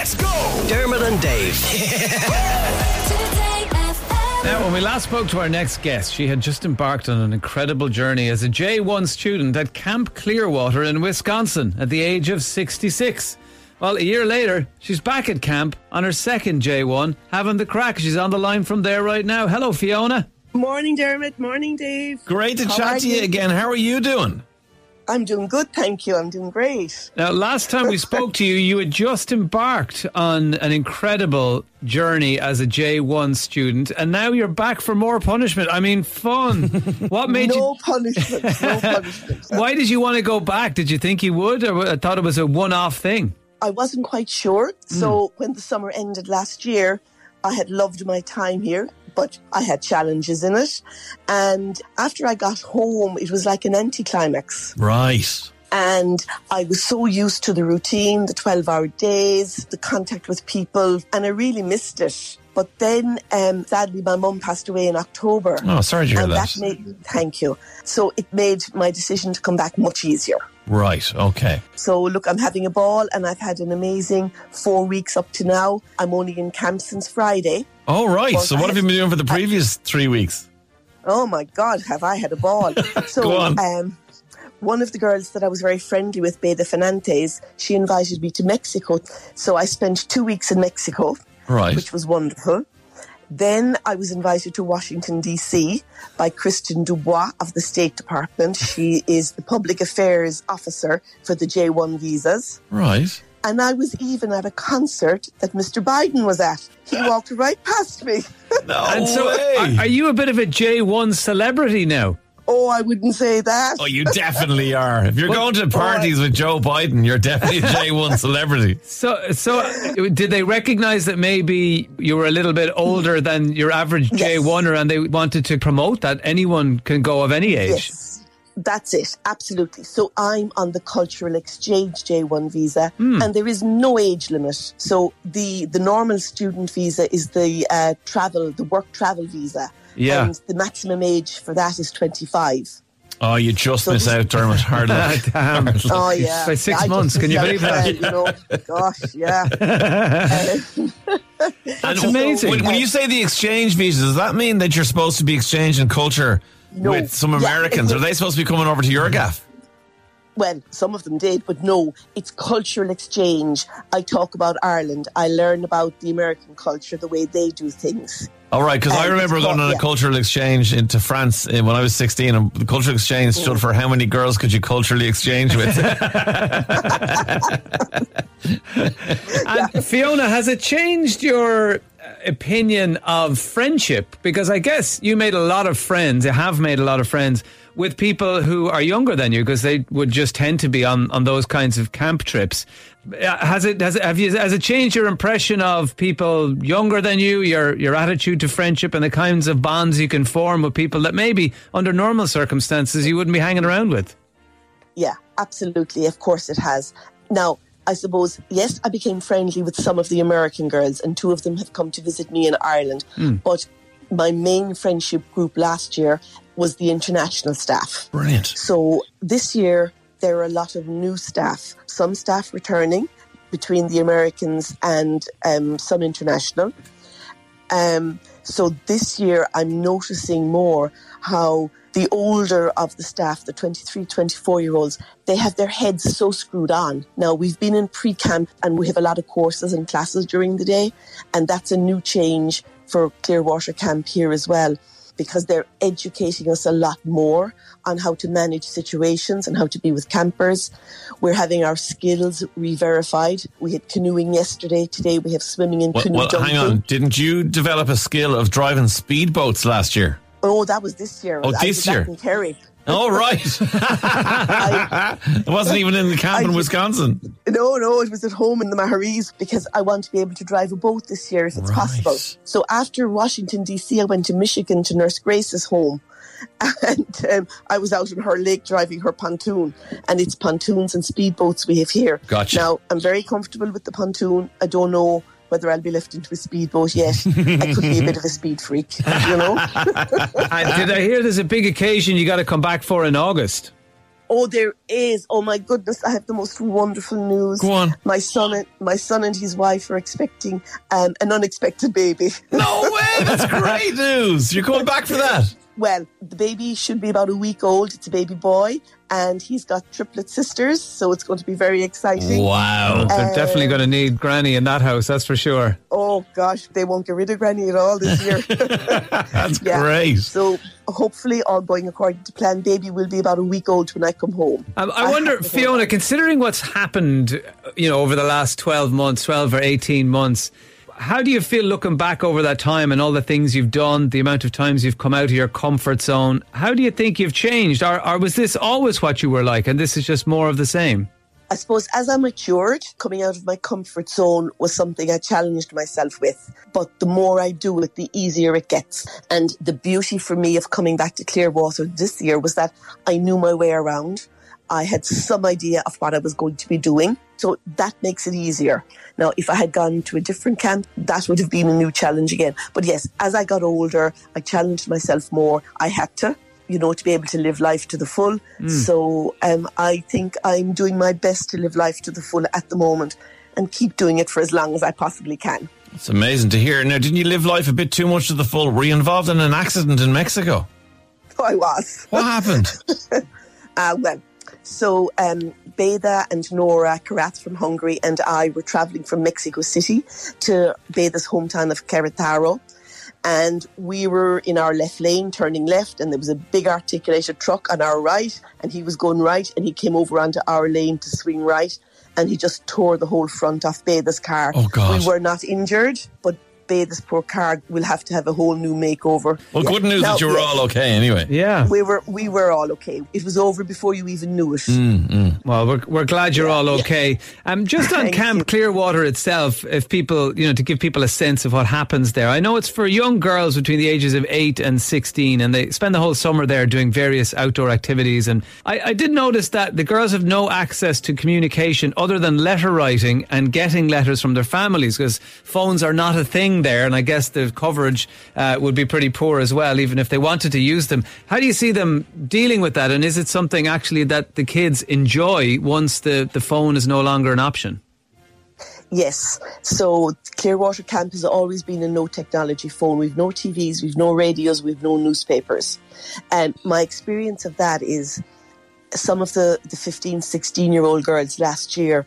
Let's go! Dermot and Dave. Now, when we last spoke to our next guest, she had just embarked on an incredible journey as a J1 student at Camp Clearwater in Wisconsin at the age of 66. Well, a year later, she's back at camp on her second J1, having the crack. She's on the line from there right now. Hello, Fiona. Morning, Dermot. Morning, Dave. Great to How chat to you you? again. How are you doing? I'm doing good, thank you. I'm doing great. Now, last time we spoke to you, you had just embarked on an incredible journey as a J1 student, and now you're back for more punishment. I mean, fun. What made no you? punishment. No punishment. Why did you want to go back? Did you think you would, or I thought it was a one-off thing? I wasn't quite sure. So hmm. when the summer ended last year, I had loved my time here, but I had challenges in it. And after I got home, it was like an anticlimax. Right. And I was so used to the routine, the 12 hour days, the contact with people, and I really missed it. But then, um, sadly, my mum passed away in October. Oh, sorry to hear and that. that made, thank you. So it made my decision to come back much easier. Right. Okay. So look, I'm having a ball and I've had an amazing four weeks up to now. I'm only in camp since Friday. All right. So, I what have you been doing for the previous three weeks? Oh my God, have I had a ball. So Go on. um one of the girls that I was very friendly with, Beda Fernandez, she invited me to Mexico. So I spent two weeks in Mexico, Right. which was wonderful. Then I was invited to Washington, D.C. by Kristen Dubois of the State Department. She is the public affairs officer for the J1 visas. Right. And I was even at a concert that Mr. Biden was at. He walked right past me. No And so, way. are, are you a bit of a J1 celebrity now? Oh, I wouldn't say that. Oh, you definitely are. If you're going to parties with Joe Biden, you're definitely a J1 celebrity. So, so did they recognize that maybe you were a little bit older than your average Yes. J1er and they wanted to promote that anyone can go of any age? Yes, that's it. Absolutely. So I'm on the cultural exchange J1 visa, Hmm. and there is no age limit. So the the normal student visa is the uh, travel, the work travel visa. Yeah. And the maximum age for that is 25. Oh, you just So miss this- out, Dermot. Hard luck. Damn. Hard luck. Oh yeah, By six I just months, can you believe that? uh, you know, gosh, yeah. Uh, That's amazing. When, when you say the exchange visa, does that mean that you're supposed to be exchanging culture No. with some Yeah, Americans? it Are they supposed to be coming over to your gaff? well, some of them did, but no, it's cultural exchange. I talk about Ireland. I learn about the American culture, the way they do things. All right, because I Um, remember going on a yeah. cultural exchange into France uh, when I was 16, and the cultural exchange stood for how many girls could you culturally exchange with? And Fiona, has it changed your opinion of friendship? Because I guess you made a lot of friends, you have made a lot of friends with people who are younger than you because they would just tend to be on, on those kinds of camp trips. Uh, Has it, has it, have you, has it changed your impression of people younger than you, your, your attitude to friendship and the kinds of bonds you can form with people that maybe under normal circumstances you wouldn't be hanging around with? Yeah, absolutely. Of course it has. Now, I suppose, yes, I became friendly with some of the American girls, and two of them have come to visit me in Ireland. But my main friendship group last year was the international staff. Brilliant. So this year, there are a lot of new staff, some staff returning between the Americans and um, some international. Um, so this year, I'm noticing more how the older of the staff, the 23, 24 year olds, they have their heads so screwed on. Now, we've been in pre camp and we have a lot of courses and classes during the day, and that's a new change for Clearwater Camp here as well. Because they're educating us a lot more on how to manage situations and how to be with campers. We're having our skills re-verified. We had canoeing yesterday. Today we have swimming and Well, canoe well jumping. hang on. Didn't you develop a skill of driving speedboats last year? Oh, that was this year. Oh, I this year. in Kerry. Oh, right. it wasn't even in the camp I in Wisconsin. No, no, it was at home in the Maharees because I want to be able to drive a boat this year if it's Right. possible. So after Washington, D.C., I went to Michigan to Nurse Grace's home. And um, I was out in her lake driving her pontoon. And it's pontoons and speedboats we have here. Gotcha. Now, I'm very comfortable with the pontoon. I don't know whether I'll be left into a speedboat yet. I could be a bit of a speed freak, you know? And did I hear there's a big occasion you got to come back for in August? Oh, there is. Oh my goodness, I have the most wonderful news. Go on. My son and my son and his wife are expecting um, an unexpected baby. No way! That's great news. You're going back for that. Well, the baby should be about a week old. It's a baby boy, and he's got triplet sisters, so it's going to be very exciting. Wow. They're Uh, definitely going to need Granny in that house, that's for sure. Oh gosh, they won't get rid of Granny at all this year. That's Yeah. great. so hopefully, all going according to plan, baby will be about a week old when I come home. Um, I wonder, have to go Fiona, back. considering what's happened, you know, over the last 12 months, 12 or 18 months, how do you feel looking back over that time and all the things you've done, the amount of times you've come out of your comfort zone? How do you think you've changed? Or, or was this always what you were like and this is just more of the same? I suppose as I matured, coming out of my comfort zone was something I challenged myself with. But the more I do it, the easier it gets. And the beauty for me of coming back to Clearwater this year was that I knew my way around. I had some idea of what I was going to be doing. So that makes it easier. Now, if I had gone to a different camp, that would have been a new challenge again. But yes, as I got older, I challenged myself more. I had to you know, to be able to live life to the full. So um, I think I'm doing my best to live life to the full at the moment and keep doing it for as long as I possibly can. It's amazing to hear. Now, didn't you live life a bit too much to the full? Were you involved in an accident in Mexico? So I was. What happened? Uh, well, so um, Beda and Nora Karath from Hungary and I were traveling from Mexico City to Beda's hometown of Querétaro. And we were in our left lane, turning left, and there was a big articulated truck on our right, and he was going right, and he came over onto our lane to swing right, and he just tore the whole front off Beda's car. Oh, God. We were not injured, but Beda's poor car will have to have a whole new makeover. Well, Yeah. good news Now, that you were yes, all okay anyway. Yeah. We were, we were all okay. It was over before you even knew it. Well, we're, we're glad you're Yeah, all yeah. okay. Um, just on Camp you. Clearwater itself, if people, you know, to give people a sense of what happens there. I know it's for young girls between the ages of 8 and 16, and they spend the whole summer there doing various outdoor activities. And I, I did notice that the girls have no access to communication other than letter writing and getting letters from their families because phones are not a thing there. And I guess the coverage uh, would be pretty poor as well, even if they wanted to use them. How do you see them dealing with that? And is it something actually that the kids enjoy once the, the phone is no longer an option? Yes. So Clearwater Camp has always been a no technology phone. We've no TVs, we've no radios, we've no newspapers. And my experience of that is some of the, the 15, 16 year old girls last year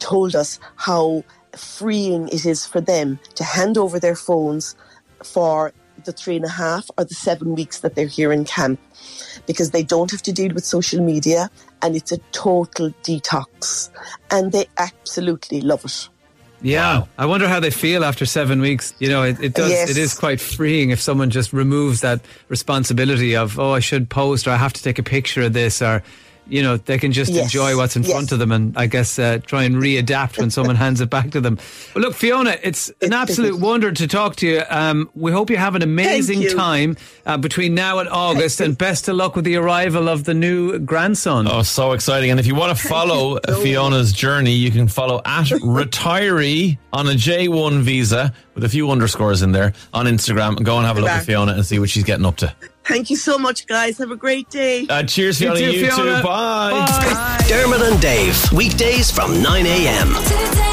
told us how freeing it is for them to hand over their phones for the three and a half or the seven weeks that they're here in camp because they don't have to deal with social media and it's a total detox and they absolutely love it. Yeah, I wonder how they feel after seven weeks. You know, it, it does. Yes. It is quite freeing if someone just removes that responsibility of oh, I should post or I have to take a picture of this or. You know, they can just Yes. enjoy what's in Yes. front of them and I guess uh, try and readapt when someone hands it back to them. Well, look, Fiona, it's an It's- absolute wonder to talk to you. Um, we hope you have an amazing time uh, between now and August and best of luck with the arrival of the new grandson. Oh, so exciting. And if you want to follow so Fiona's journey, you can follow at retiree on a J1 visa with a few underscores in there on Instagram go and have a look at Fiona and see what she's getting up to. Thank you so much, guys. Have a great day. Uh, cheers, Fiona. too, You Fiona. too. Bye. Bye. Dermot and Dave, weekdays from 9 a.m. To the